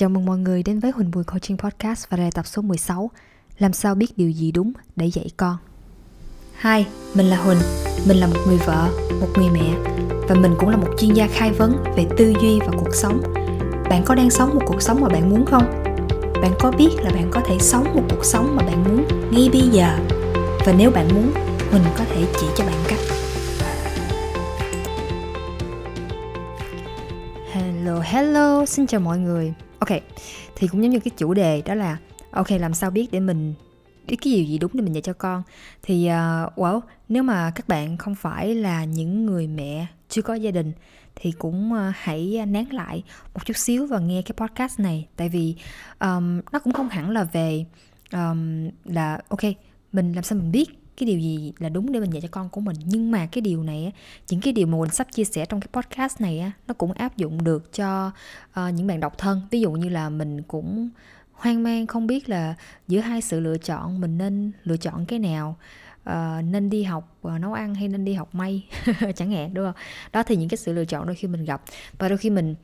Chào mừng mọi người đến với Huỳnh Bùi Coaching Podcast và đây là tập số 16 Làm sao biết điều gì đúng để dạy con? Hi, mình là Huỳnh. Mình là một người vợ, một người mẹ. Và mình cũng là một chuyên gia khai vấn về tư duy và cuộc sống. Bạn có đang sống một cuộc sống mà bạn muốn không? Bạn có biết là bạn có thể sống một cuộc sống mà bạn muốn ngay bây giờ? Và nếu bạn muốn, Huỳnh có thể chỉ cho bạn cách. Hello, xin chào mọi người. Ok, thì cũng giống như cái chủ đề đó là Ok, làm sao biết để mình biết cái điều gì đúng để mình dạy cho con. Thì, ờ, uh, well, nếu mà các bạn không phải là những người mẹ chưa có gia đình Thì cũng uh, hãy ờ, nán lại một chút xíu và nghe cái podcast này. Tại vì um, nó cũng không hẳn là về um, là ok, mình làm sao mình biết cái điều gì là đúng để mình dạy cho con của mình. Nhưng mà cái điều này những cái điều mà mình sắp chia sẻ trong cái podcast này nó cũng áp dụng được cho ờ, những bạn độc thân. Ví dụ như là mình cũng hoang mang không biết là giữa hai sự lựa chọn mình nên lựa chọn cái nào uh, nên đi học uh, nấu ăn hay nên đi học may chẳng hạn đúng không? Đó thì những cái sự lựa chọn đôi khi mình gặp. Và đôi khi mình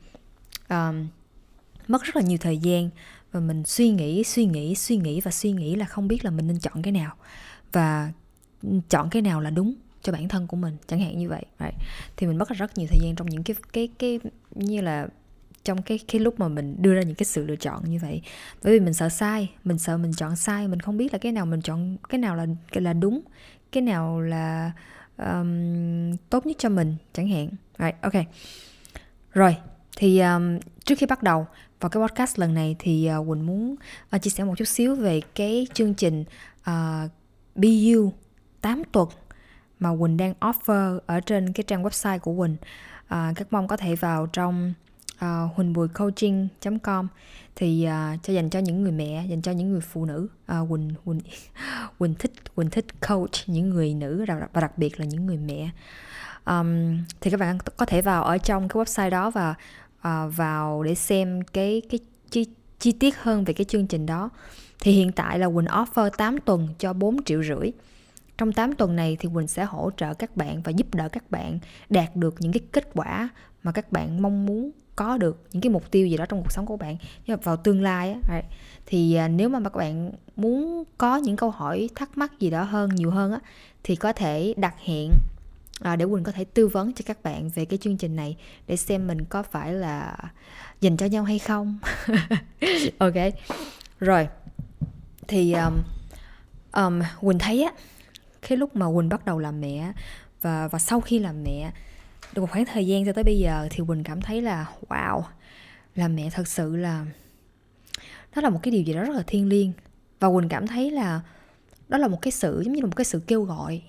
uh, mất rất là nhiều thời gian và mình suy nghĩ suy nghĩ suy nghĩ và suy nghĩ là không biết là mình nên chọn cái nào. Và chọn cái nào là đúng cho bản thân của mình chẳng hạn như vậy. Right. thì mình mất rất nhiều thời gian trong những cái cái cái như là trong cái cái lúc mà mình đưa ra những cái sự lựa chọn như vậy. Bởi vì mình sợ sai mình sợ mình chọn sai mình không biết là cái nào mình chọn cái nào là cái là đúng cái nào là um, tốt nhất cho mình chẳng hạn. Right, ok. Rồi thì um, trước khi bắt đầu vào cái podcast lần này thì uh, quỳnh muốn uh, chia sẻ một chút xíu về cái chương trình uh, BU 8 tuần mà Quỳnh đang offer ở trên cái trang website của Quỳnh. À, các mong có thể vào trong à, uh, huỳnh bùi coaching.com thì uh, cho dành cho những người mẹ dành cho những người phụ nữ. Uh, quỳnh quỳnh quỳnh thích quỳnh thích coach những người nữ và đặc biệt là những người mẹ. Um, thì các bạn có thể vào ở trong cái website đó và uh, vào để xem cái cái chi, chi tiết hơn về cái chương trình đó. Thì hiện tại là Quỳnh offer 8 tuần cho 4 triệu rưỡi trong 8 tuần này thì Quỳnh sẽ hỗ trợ các bạn và giúp đỡ các bạn đạt được những cái kết quả mà các bạn mong muốn có được những cái mục tiêu gì đó trong cuộc sống của bạn. Nhưng mà vào tương lai á thì à, nếu mà các bạn muốn có những câu hỏi thắc mắc gì đó hơn nhiều hơn á thì có thể đặt hẹn à, để quỳnh có thể tư vấn cho các bạn về cái chương trình này để xem mình có phải là dành cho nhau hay không. Ok. Rồi thì um, um, quỳnh thấy á cái lúc mà quỳnh bắt đầu làm mẹ và và sau khi làm mẹ được một khoảng thời gian cho tới bây giờ thì quỳnh cảm thấy là wow làm mẹ thật sự là nó là một cái điều gì đó rất là thiêng liêng. Và quỳnh cảm thấy là đó là một cái sự giống như là một cái sự kêu gọi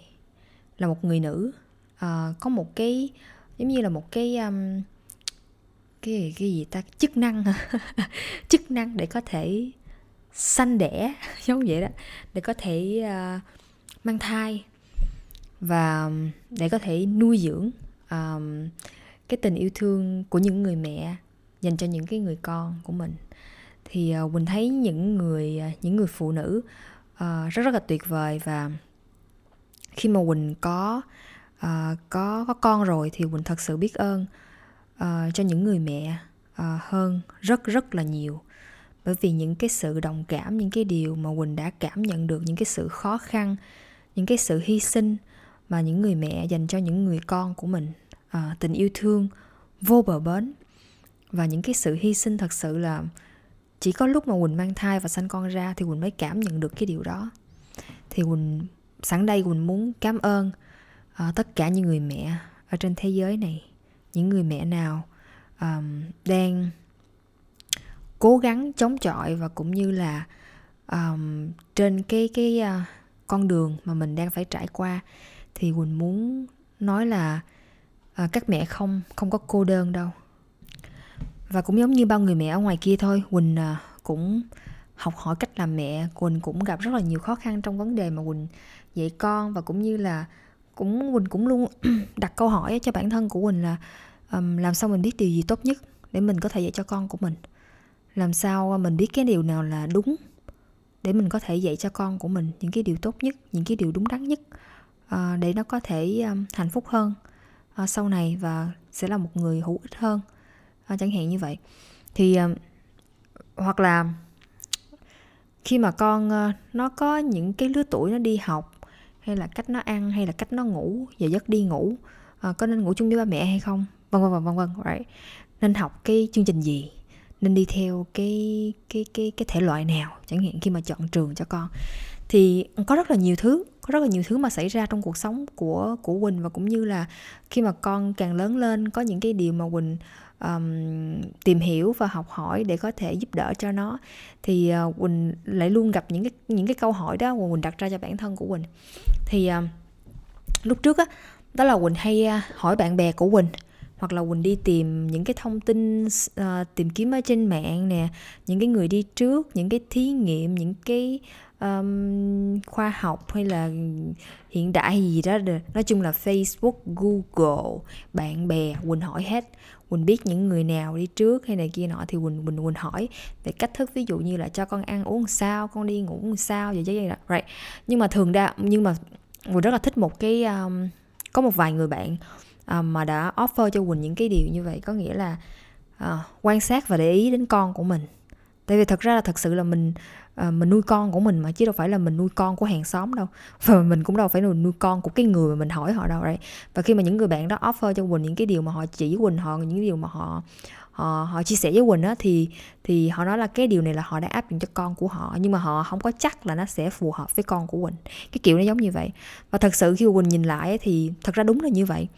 là một người nữ. Uh, có một cái giống như là một cái um, cái cái gì ta? Chức năng. Chức năng để có thể sanh đẻ giống vậy đó. Để có thể uh, mang thai. Và um, để có thể nuôi dưỡng um, cái tình yêu thương của những người mẹ dành cho những cái người con của mình. Thì uh, quỳnh thấy những người uh, những người phụ nữ uh, rất rất là tuyệt vời và khi mà quỳnh có uh, có có con rồi thì quỳnh thật sự biết ơn uh, cho những người mẹ uh, hơn rất rất là nhiều bởi vì những cái sự đồng cảm những cái điều mà quỳnh đã cảm nhận được những cái sự khó khăn những cái sự hy sinh mà những người mẹ dành cho những người con của mình à, tình yêu thương vô bờ bến. Và những cái sự hy sinh thật sự là chỉ có lúc mà quỳnh mang thai và sanh con ra thì quỳnh mới cảm nhận được cái điều đó. Thì quỳnh sẵn đây quỳnh muốn cảm ơn uh, tất cả những người mẹ ở trên thế giới này những người mẹ nào um, đang cố gắng chống chọi và cũng như là um, trên cái cái uh, con đường mà mình đang phải trải qua thì quỳnh muốn nói là uh, các mẹ không không có cô đơn đâu. Và cũng giống như bao người mẹ ở ngoài kia thôi quỳnh uh, cũng học hỏi cách làm mẹ. Quỳnh cũng gặp rất là nhiều khó khăn trong vấn đề mà quỳnh dạy con và cũng như là cũng quỳnh cũng luôn đặt câu hỏi cho bản thân của quỳnh là um, làm sao mình biết điều gì tốt nhất để mình có thể dạy cho con của mình làm sao à, mình biết cái điều nào là đúng để mình có thể dạy cho con của mình những cái điều tốt nhất những cái điều đúng đắn nhất à, để nó có thể um, hạnh phúc hơn sau này và sẽ là một người hữu ích hơn chẳng hạn như vậy. Thì hoặc là khi mà con nó có những cái lứa tuổi nó đi học hay là cách nó ăn hay là cách nó ngủ giờ giấc đi ngủ có nên ngủ chung với ba mẹ hay không? Vân vân vân vân vân right. Nên học cái chương trình gì? Nên đi theo cái cái cái cái thể loại nào chẳng hạn khi mà chọn trường cho con. Thì có rất là nhiều thứ có rất là nhiều thứ mà xảy ra trong cuộc sống của của Quỳnh và cũng như là khi mà con càng lớn lên có những cái điều mà Quỳnh um, tìm hiểu và học hỏi để có thể giúp đỡ cho nó. Thì uh, Quỳnh lại luôn gặp những cái những cái câu hỏi đó mà Quỳnh đặt ra cho bản thân của Quỳnh. Thì uh, lúc trước á đó là Quỳnh hay uh, hỏi bạn bè của Quỳnh hoặc là Quỳnh đi tìm những cái thông tin uh, tìm kiếm ở trên mạng nè những cái người đi trước những cái thí nghiệm những cái um, khoa học hay là hiện đại gì đó nói chung là Facebook Google bạn bè Quỳnh hỏi hết. Quỳnh biết những người nào đi trước hay này kia nọ thì Quỳnh Quỳnh Quỳnh hỏi về cách thức ví dụ như là cho con ăn uống sao con đi ngủ sao vậy vậy là right. Nhưng mà thường đa nhưng mà Quỳnh rất là thích một cái um, có một vài người bạn um, mà đã offer cho Quỳnh những cái điều như vậy có nghĩa là uh, quan sát và để ý đến con của mình. Tại vì thật ra là thật sự là mình à, mình nuôi con của mình mà chứ đâu phải là mình nuôi con của hàng xóm đâu. Và mình cũng đâu phải nuôi, nuôi con của cái người mà mình hỏi họ đâu đấy và khi mà những người bạn đó offer cho quỳnh những cái điều mà họ chỉ quỳnh họ những điều mà họ họ họ chia sẻ với quỳnh á thì thì họ nói là cái điều này là họ đã áp dụng cho con của họ nhưng mà họ không có chắc là nó sẽ phù hợp với con của quỳnh. Cái kiểu nó giống như vậy. Và thật sự khi quỳnh nhìn lại thì thật ra đúng là như vậy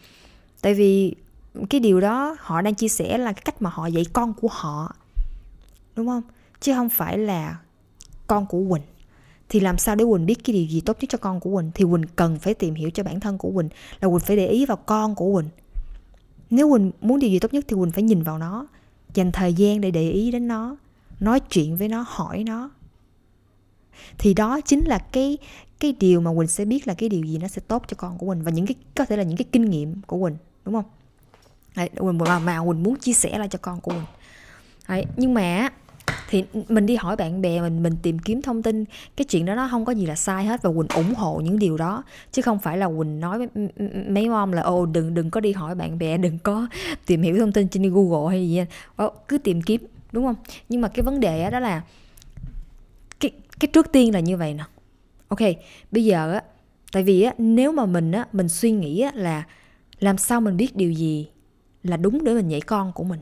tại vì cái điều đó họ đang chia sẻ là cái cách mà họ dạy con của họ, đúng không? Chứ không phải là con của Quỳnh. Thì làm sao để Quỳnh biết cái điều gì tốt nhất cho con của Quỳnh? Thì Quỳnh cần phải tìm hiểu cho bản thân của Quỳnh, là Quỳnh phải để ý vào con của Quỳnh. Nếu Quỳnh muốn điều gì tốt nhất thì Quỳnh phải nhìn vào nó, dành thời gian để để ý đến nó, nói chuyện với nó, hỏi nó. Thì đó chính là cái cái điều mà Quỳnh sẽ biết là cái điều gì nó sẽ tốt cho con của Quỳnh và những cái, có thể là những cái kinh nghiệm của Quỳnh đúng không? Đấy, mà, mà Quỳnh muốn chia sẻ lại cho con của Quỳnh. Đấy, nhưng mà thì mình đi hỏi bạn bè mình mình tìm kiếm thông tin cái chuyện đó nó không có gì là sai hết và quỳnh ủng hộ những điều đó. Chứ không phải là quỳnh nói với mấy mom là ô đừng đừng có đi hỏi bạn bè đừng có tìm hiểu thông tin trên google hay gì đó. cứ tìm kiếm đúng không? Nhưng mà cái vấn đề đó là cái cái trước tiên là như vậy nè. Ok bây giờ á tại vì á nếu mà mình á mình suy nghĩ á là làm sao mình biết điều gì là đúng để mình dạy con của mình?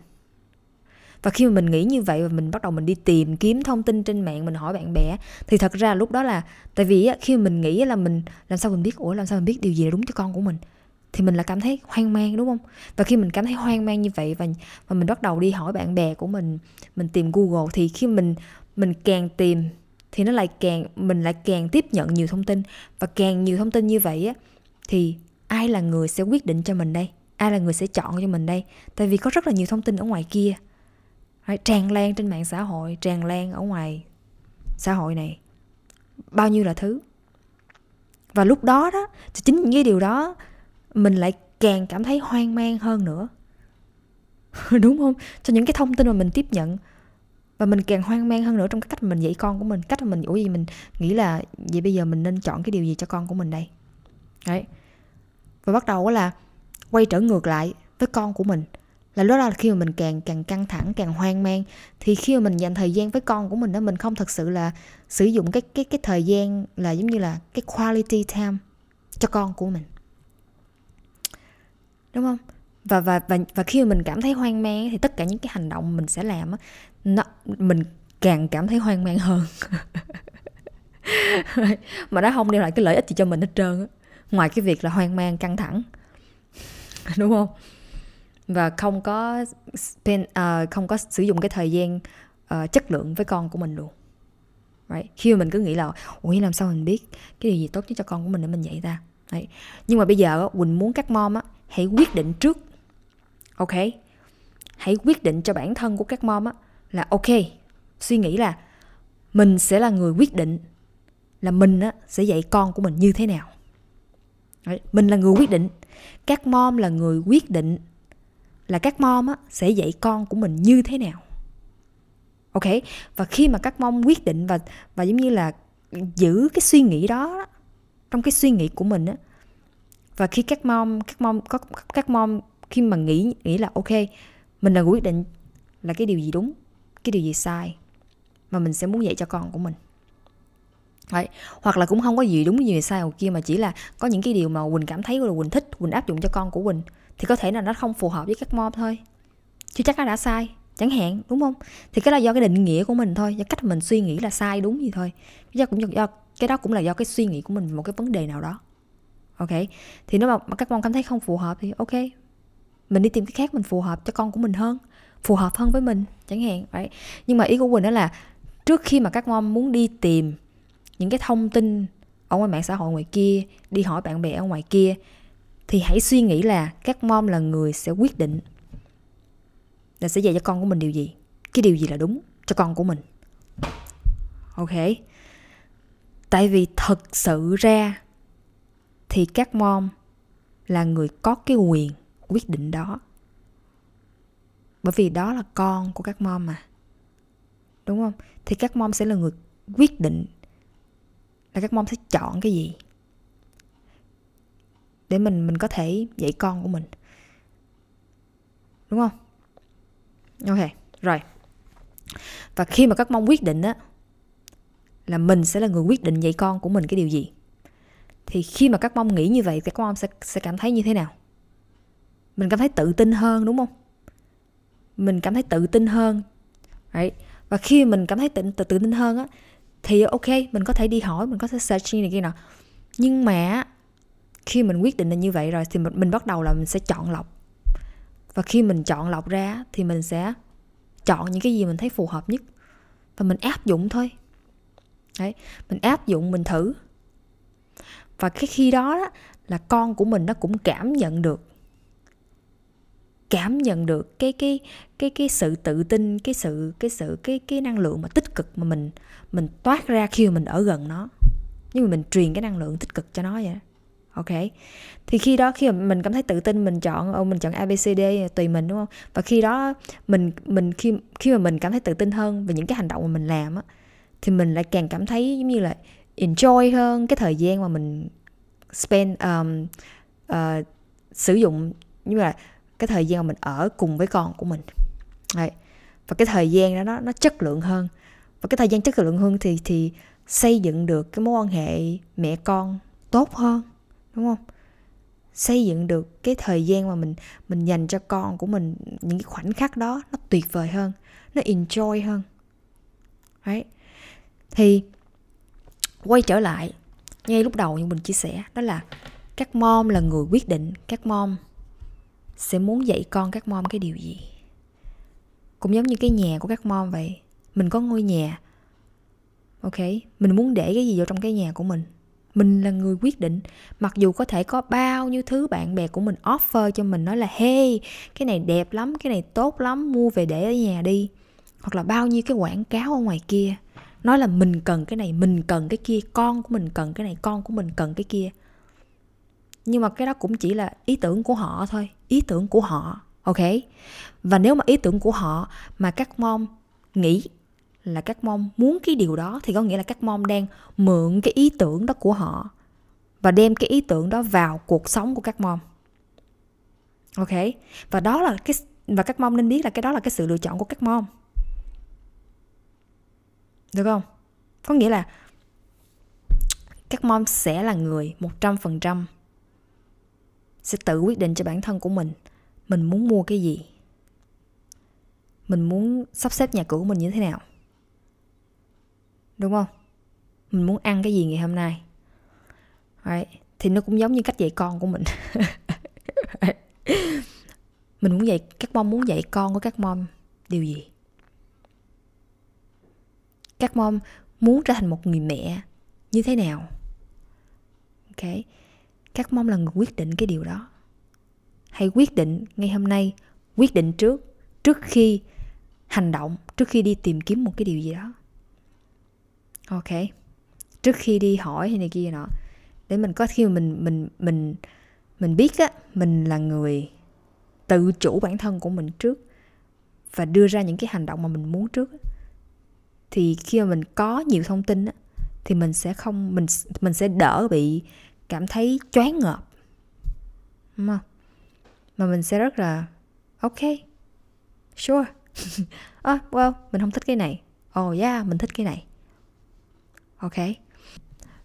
Và khi mà mình nghĩ như vậy và mình bắt đầu mình đi tìm kiếm thông tin trên mạng, mình hỏi bạn bè, thì thật ra lúc đó là, tại vì khi mà mình nghĩ là mình làm sao mình biết, ủa, làm sao mình biết điều gì là đúng cho con của mình, thì mình là cảm thấy hoang mang, đúng không? Và khi mình cảm thấy hoang mang như vậy và và mình bắt đầu đi hỏi bạn bè của mình mình tìm google, thì khi mình mình càng tìm thì nó lại càng, mình lại càng tiếp nhận nhiều thông tin. Và càng nhiều thông tin như vậy á, thì ai là người sẽ quyết định cho mình đây? Ai là người sẽ chọn cho mình đây? Tại vì có rất là nhiều thông tin ở ngoài kia. Tràn lan trên mạng xã hội, tràn lan ở ngoài xã hội này. Bao nhiêu là thứ. Và lúc đó đó, thì chính những cái điều đó, mình lại càng cảm thấy hoang mang hơn nữa. Đúng không? Cho những cái thông tin mà mình tiếp nhận. Và mình càng hoang mang hơn nữa trong cái cách mà mình dạy con của mình, cách mà mình, ủa gì mình nghĩ là vậy bây giờ mình nên chọn cái điều gì cho con của mình đây? Đấy và bắt đầu là quay trở ngược lại với con của mình. Là lúc đó là khi mà mình càng càng căng thẳng, càng hoang mang, thì khi mà mình dành thời gian với con của mình đó mình không thật sự là sử dụng cái cái cái thời gian là giống như là cái quality time cho con của mình. Đúng không? Và và và và khi mà mình cảm thấy hoang mang thì tất cả những cái hành động mình sẽ làm nó, mình càng cảm thấy hoang mang hơn. Mà nó không đem lại cái lợi ích gì cho mình hết trơn á ngoài cái việc là hoang mang căng thẳng. Đúng không? Và không có spend, uh, không có sử dụng cái thời gian uh, chất lượng với con của mình luôn. Right? khi mà mình cứ nghĩ là ủa làm sao mình biết cái điều gì tốt nhất cho con của mình để mình dạy ta? Right? nhưng mà bây giờ quỳnh muốn các mom á hãy quyết định trước. Ok? Hãy quyết định cho bản thân của các mom á là ok suy nghĩ là mình sẽ là người quyết định là mình á sẽ dạy con của mình như thế nào. Đấy, mình là người quyết định. Các mom là người quyết định là các mom á, sẽ dạy con của mình như thế nào. Ok? Và khi mà các mom quyết định và và giống như là giữ cái suy nghĩ đó trong cái suy nghĩ của mình á và khi các mom các mom có các mom khi mà nghĩ nghĩ là ok mình là quyết định là cái điều gì đúng cái điều gì sai mà mình sẽ muốn dạy cho con của mình. Đấy. hoặc là cũng không có gì đúng gì sai hoặc kia mà chỉ là có những cái điều mà quỳnh cảm thấy là quỳnh thích quỳnh áp dụng cho con của quỳnh thì có thể là nó không phù hợp với các mom thôi. Chứ chắc nó đã sai chẳng hạn đúng không? Thì cái là do cái định nghĩa của mình thôi do cách mình suy nghĩ là sai đúng gì thôi. Do cũng do cái đó cũng là do cái suy nghĩ của mình một cái vấn đề nào đó. Ok? Thì nếu mà, các mom cảm thấy không phù hợp thì ok. Mình đi tìm cái khác mình phù hợp cho con của mình hơn phù hợp hơn với mình chẳng hạn vậy nhưng mà ý của quỳnh đó là trước khi mà các mom muốn đi tìm những cái thông tin ở ngoài mạng xã hội ngoài kia, đi hỏi bạn bè ở ngoài kia, thì hãy suy nghĩ là các mom là người sẽ quyết định là sẽ dạy cho con của mình điều gì. Cái điều gì là đúng cho con của mình. Ok? Tại vì thật sự ra thì các mom là người có cái quyền quyết định đó. Bởi vì đó là con của các mom mà. Đúng không? Thì các mom sẽ là người quyết định là các mom sẽ chọn cái gì? Để mình mình có thể dạy con của mình. Đúng không? Ok rồi. Và khi mà các mong quyết định á là mình sẽ là người quyết định dạy con của mình cái điều gì? Thì khi mà các mong nghĩ như vậy thì các mong sẽ sẽ cảm thấy như thế nào? Mình cảm thấy tự tin hơn đúng không? Mình cảm thấy tự tin hơn. Đấy. Và khi mình cảm thấy tự, tự, tự tin hơn á thì ok mình có thể đi hỏi mình có thể search này kia nào nhưng mà khi mình quyết định là như vậy rồi thì mình, mình bắt đầu là mình sẽ chọn lọc. Và khi mình chọn lọc ra thì mình sẽ chọn những cái gì mình thấy phù hợp nhất. Và mình áp dụng thôi. Đấy mình áp dụng mình thử. Và cái khi đó, đó là con của mình nó cũng cảm nhận được cảm nhận được cái cái cái cái sự tự tin cái sự cái sự cái cái năng lượng mà tích cực mà mình mình toát ra khi mà mình ở gần nó. Nhưng mà mình truyền cái năng lượng tích cực cho nó vậy ok? Thì khi đó khi mà mình cảm thấy tự tin mình chọn ô mình chọn abcd tùy mình đúng không? Và khi đó mình mình khi khi mà mình cảm thấy tự tin hơn về những cái hành động mà mình làm á thì mình lại càng cảm thấy giống như là enjoy hơn cái thời gian mà mình spend um, uh, sử dụng. Như là cái thời gian mà mình ở cùng với con của mình. Đấy. và cái thời gian đó nó nó chất lượng hơn. Và cái thời gian chất lượng hơn thì thì xây dựng được cái mối quan hệ mẹ con tốt hơn, đúng không? Xây dựng được cái thời gian mà mình mình dành cho con của mình, những cái khoảnh khắc đó nó tuyệt vời hơn, nó enjoy hơn. Đấy. Thì quay trở lại, ngay lúc đầu như mình chia sẻ, đó là các mom là người quyết định, các mom sẽ muốn dạy con các mom cái điều gì? Cũng giống như cái nhà của các mom vậy, mình có ngôi nhà, ok? Mình muốn để cái gì vào trong cái nhà của mình? Mình là người quyết định. Mặc dù có thể có bao nhiêu thứ bạn bè của mình offer cho mình nói là, hey, cái này đẹp lắm, cái này tốt lắm, mua về để ở nhà đi. Hoặc là bao nhiêu cái quảng cáo ở ngoài kia, nói là mình cần cái này, mình cần cái kia, con của mình cần cái này, con của mình cần cái kia. Nhưng mà cái đó cũng chỉ là ý tưởng của họ thôi ý tưởng của họ ok? Và nếu mà ý tưởng của họ mà các mom nghĩ là các mom muốn cái điều đó thì có nghĩa là các mom đang mượn cái ý tưởng đó của họ và đem cái ý tưởng đó vào cuộc sống của các mom, ok? Và đó là cái và các mom nên biết là cái đó là cái sự lựa chọn của các mom, được không? Có nghĩa là các mom sẽ là người 100% sẽ tự quyết định cho bản thân của mình. Mình muốn mua cái gì? Mình muốn sắp xếp nhà cửa của mình như thế nào? Đúng không? Mình muốn ăn cái gì ngày hôm nay? Right. thì nó cũng giống như cách dạy con của mình. Mình muốn dạy, các mom muốn dạy con của các mom điều gì? Các mom muốn trở thành một người mẹ như thế nào? Ok các mong là người quyết định cái điều đó. Hãy quyết định ngay hôm nay, quyết định trước trước khi hành động, trước khi đi tìm kiếm một cái điều gì đó. Ok. Trước khi đi hỏi hay này kia nọ. Để mình có, khi mà mình mình mình mình biết á, mình là người tự chủ bản thân của mình trước và đưa ra những cái hành động mà mình muốn trước thì khi mà mình có nhiều thông tin á, thì mình sẽ không, mình mình sẽ đỡ bị cảm thấy choáng ngợp, đúng không? Mà mình sẽ rất là, ok, sure. Oh well, mình không thích cái này. Oh yeah, mình thích cái này. Ok.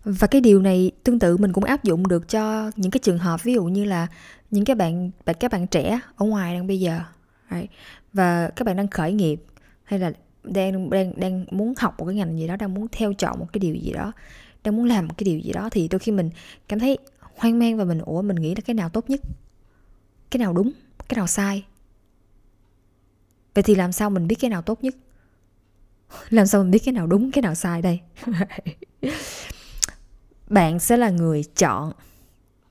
Và cái điều này tương tự mình cũng áp dụng được cho những cái trường hợp, ví dụ như là những cái bạn bạn, các bạn trẻ ở ngoài đang bây giờ, right? và các bạn đang khởi nghiệp, hay là đang đang đang muốn học một cái ngành gì đó, đang muốn theo chọn một cái điều gì đó đang muốn làm một cái điều gì đó thì đôi khi mình cảm thấy hoang mang và mình ủa mình nghĩ là cái nào tốt nhất cái nào đúng cái nào sai vậy thì làm sao mình biết cái nào tốt nhất làm sao mình biết cái nào đúng cái nào sai đây bạn sẽ là người chọn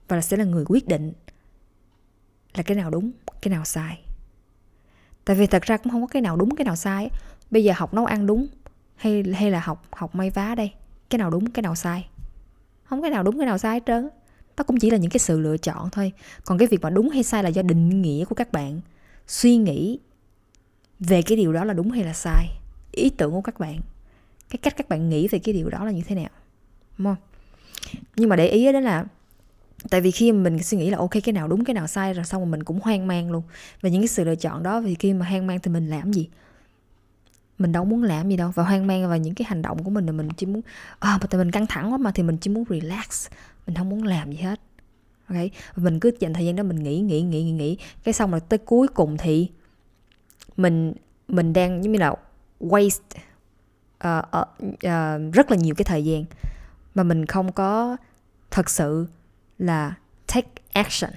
và sẽ là người quyết định là cái nào đúng cái nào sai tại vì thật ra cũng không có cái nào đúng cái nào sai bây giờ học nấu ăn đúng hay hay là học học may vá đây cái nào đúng, cái nào sai. Không cái nào đúng, cái nào sai hết trơn nó cũng chỉ là những cái sự lựa chọn thôi. Còn cái việc mà đúng hay sai là do định nghĩa của các bạn. Suy nghĩ về cái điều đó là đúng hay là sai. Ý tưởng của các bạn. Cái cách các bạn nghĩ về cái điều đó là như thế nào. Đúng không? Nhưng mà để ý đó là tại vì khi mình suy nghĩ là, ok, cái nào đúng, cái nào sai, rồi xong rồi mình cũng hoang mang luôn. Về những cái sự lựa chọn đó vì khi mà hoang mang thì mình làm gì? Mình đâu muốn làm gì đâu. Và hoang mang và những cái hành động của mình là mình chỉ muốn à mà tại mình căng thẳng quá mà thì mình chỉ muốn relax. Mình không muốn làm gì hết. Ok? Và mình cứ dành thời gian đó mình nghĩ nghĩ nghĩ nghĩ nghĩ. Cái xong rồi tới cuối cùng thì mình mình đang giống như là waste uh, uh, uh, rất là nhiều cái thời gian mà mình không có thật sự là take action.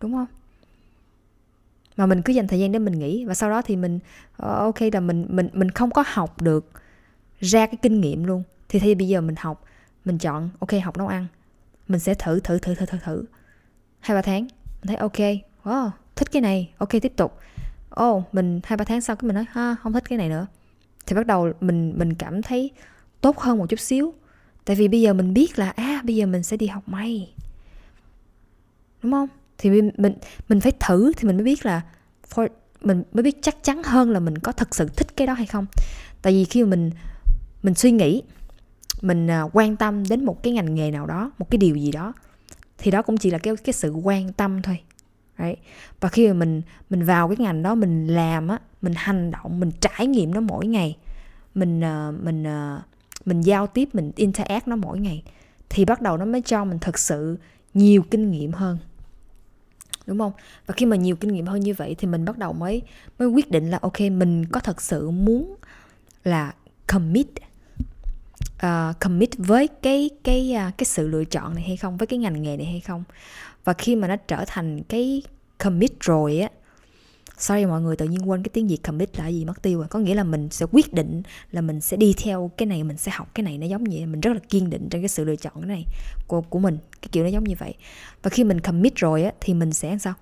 Đúng không? Mà mình cứ dành thời gian để mình nghĩ và sau đó thì mình ờ, ok là mình mình mình không có học được ra cái kinh nghiệm luôn. Thì thay bây giờ mình học mình chọn ok học nấu ăn. Mình sẽ thử thử thử thử thử thử. Hai ba tháng mình thấy ok. Wow thích cái này. Ok tiếp tục. Ô oh, mình hai ba tháng sau cái mình nói ha không thích cái này nữa. Thì bắt đầu mình mình cảm thấy tốt hơn một chút xíu. Tại vì bây giờ mình biết là à bây giờ mình sẽ đi học may. Đúng không? Thì mình mình, mình phải thử thì mình mới biết là for, mình mới biết chắc chắn hơn là mình có thật sự thích cái đó hay không tại vì khi mà mình mình suy nghĩ mình à, quan tâm đến một cái ngành nghề nào đó một cái điều gì đó thì đó cũng chỉ là cái cái sự quan tâm thôi Right. và khi mà mình mình vào cái ngành đó mình làm á mình hành động mình trải nghiệm nó mỗi ngày mình uh, mình uh, mình giao tiếp mình interact nó mỗi ngày thì bắt đầu nó mới cho mình thực sự nhiều kinh nghiệm hơn đúng không? Và khi mà nhiều kinh nghiệm hơn như vậy thì mình bắt đầu mới mới quyết định là ok mình có thật sự muốn là commit uh, commit với cái cái à, cái sự lựa chọn này hay không? Với cái ngành nghề này hay không? Và khi mà nó trở thành cái commit rồi á sorry mọi người, tự nhiên quên cái tiếng việt commit là gì, mất tiêu rồi. Có nghĩa là mình sẽ quyết định là mình sẽ đi theo cái này, mình sẽ học cái này, nó giống như mình rất là kiên định trong cái sự lựa chọn cái này của của mình. Cái kiểu nó giống như vậy. Và khi mình commit rồi á, thì mình sẽ sao?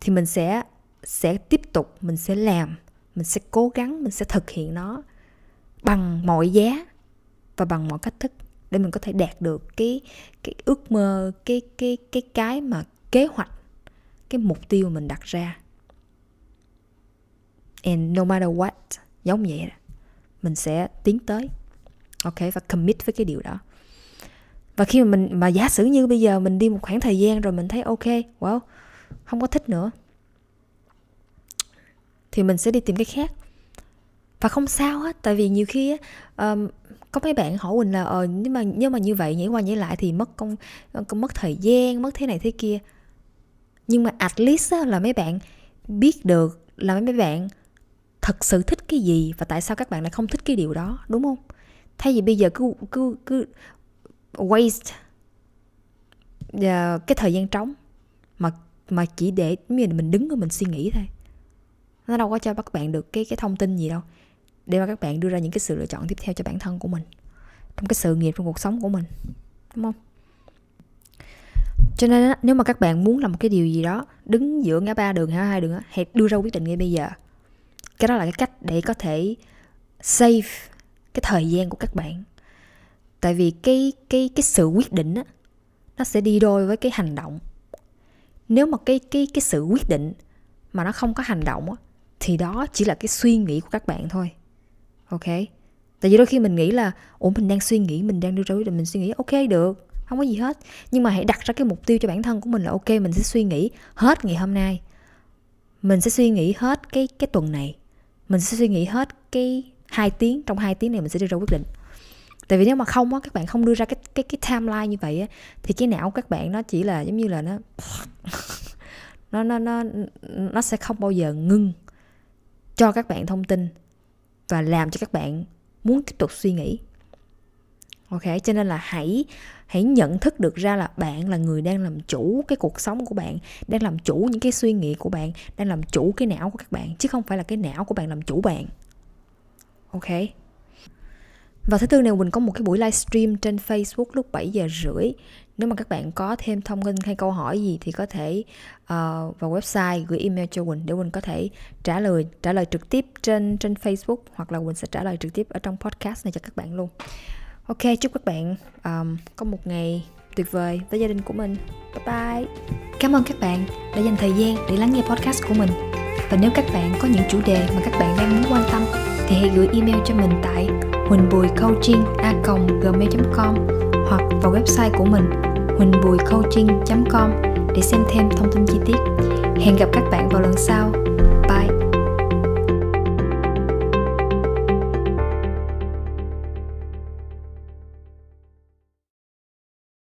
Thì mình sẽ sẽ tiếp tục, mình sẽ làm, mình sẽ cố gắng, mình sẽ thực hiện nó bằng mọi giá và bằng mọi cách thức để mình có thể đạt được cái cái ước mơ, cái cái cái cái mà kế hoạch, cái mục tiêu mình đặt ra and no matter what giống vậy đó. mình sẽ tiến tới. Ok và commit với cái điều đó. Và khi mà mình mà giả sử như bây giờ mình đi một khoảng thời gian rồi mình thấy ok wow không có thích nữa thì mình sẽ đi tìm cái khác. Và không sao hết tại vì nhiều khi um, có mấy bạn hỏi mình là ờ nhưng mà nhưng mà như vậy nhảy qua nhảy lại thì mất công, ờ, mất thời gian mất thế này thế kia. Nhưng mà at least á, là mấy bạn biết được là mấy bạn thật sự thích cái gì và tại sao các bạn lại không thích cái điều đó đúng không? Thay vì bây giờ cứ cứ cứ waste uh, cái thời gian trống mà mà chỉ để mình đứng rồi mình suy nghĩ thôi. Nó đâu có cho các bạn được cái cái thông tin gì đâu để mà các bạn đưa ra những cái sự lựa chọn tiếp theo cho bản thân của mình trong cái sự nghiệp trong cuộc sống của mình đúng không? Cho nên nếu mà các bạn muốn làm một cái điều gì đó đứng giữa ngã ba đường hay hai đường hãy đưa ra quyết định ngay bây giờ cái đó là cái cách để có thể save cái thời gian của các bạn. Tại vì cái cái cái sự quyết định á, nó sẽ đi đôi với cái hành động. Nếu mà cái cái cái sự quyết định mà nó không có hành động á, thì đó chỉ là cái suy nghĩ của các bạn thôi. Ok? Tại vì đôi khi mình nghĩ là, ủa, mình đang suy nghĩ, mình đang đưa ra quyết định, mình suy nghĩ, ok, được, không có gì hết. Nhưng mà hãy đặt ra cái mục tiêu cho bản thân của mình là, ok, mình sẽ suy nghĩ hết ngày hôm nay. Mình sẽ suy nghĩ hết cái cái tuần này mình sẽ suy nghĩ hết cái hai tiếng, trong hai tiếng này mình sẽ đưa ra quyết định. Tại vì nếu mà không á, các bạn không đưa ra cái cái cái timeline như vậy á, thì cái não các bạn nó chỉ là giống như là nó nó nó nó nó sẽ không bao giờ ngưng cho các bạn thông tin và làm cho các bạn muốn tiếp tục suy nghĩ ok cho nên là hãy hãy nhận thức được ra là bạn là người đang làm chủ cái cuộc sống của bạn đang làm chủ những cái suy nghĩ của bạn đang làm chủ cái não của các bạn chứ không phải là cái não của bạn làm chủ bạn. Ok? Và thứ tư này mình có một cái buổi livestream trên Facebook lúc 7 giờ rưỡi. Nếu mà các bạn có thêm thông tin hay câu hỏi gì thì có thể uh, vào website gửi email cho Quỳnh để Quỳnh có thể trả lời trả lời trực tiếp trên trên Facebook hoặc là Quỳnh sẽ trả lời trực tiếp ở trong podcast này cho các bạn luôn. Ok, chúc các bạn um, có một ngày tuyệt vời với gia đình của mình. Bye bye. Cảm ơn các bạn đã dành thời gian để lắng nghe podcast của mình. Và nếu các bạn có những chủ đề mà các bạn đang muốn quan tâm thì hãy gửi email cho mình tại huynhbuikhochien@gmail.com hoặc vào website của mình huynhbuikhochien.com để xem thêm thông tin chi tiết hẹn gặp các bạn vào lần sau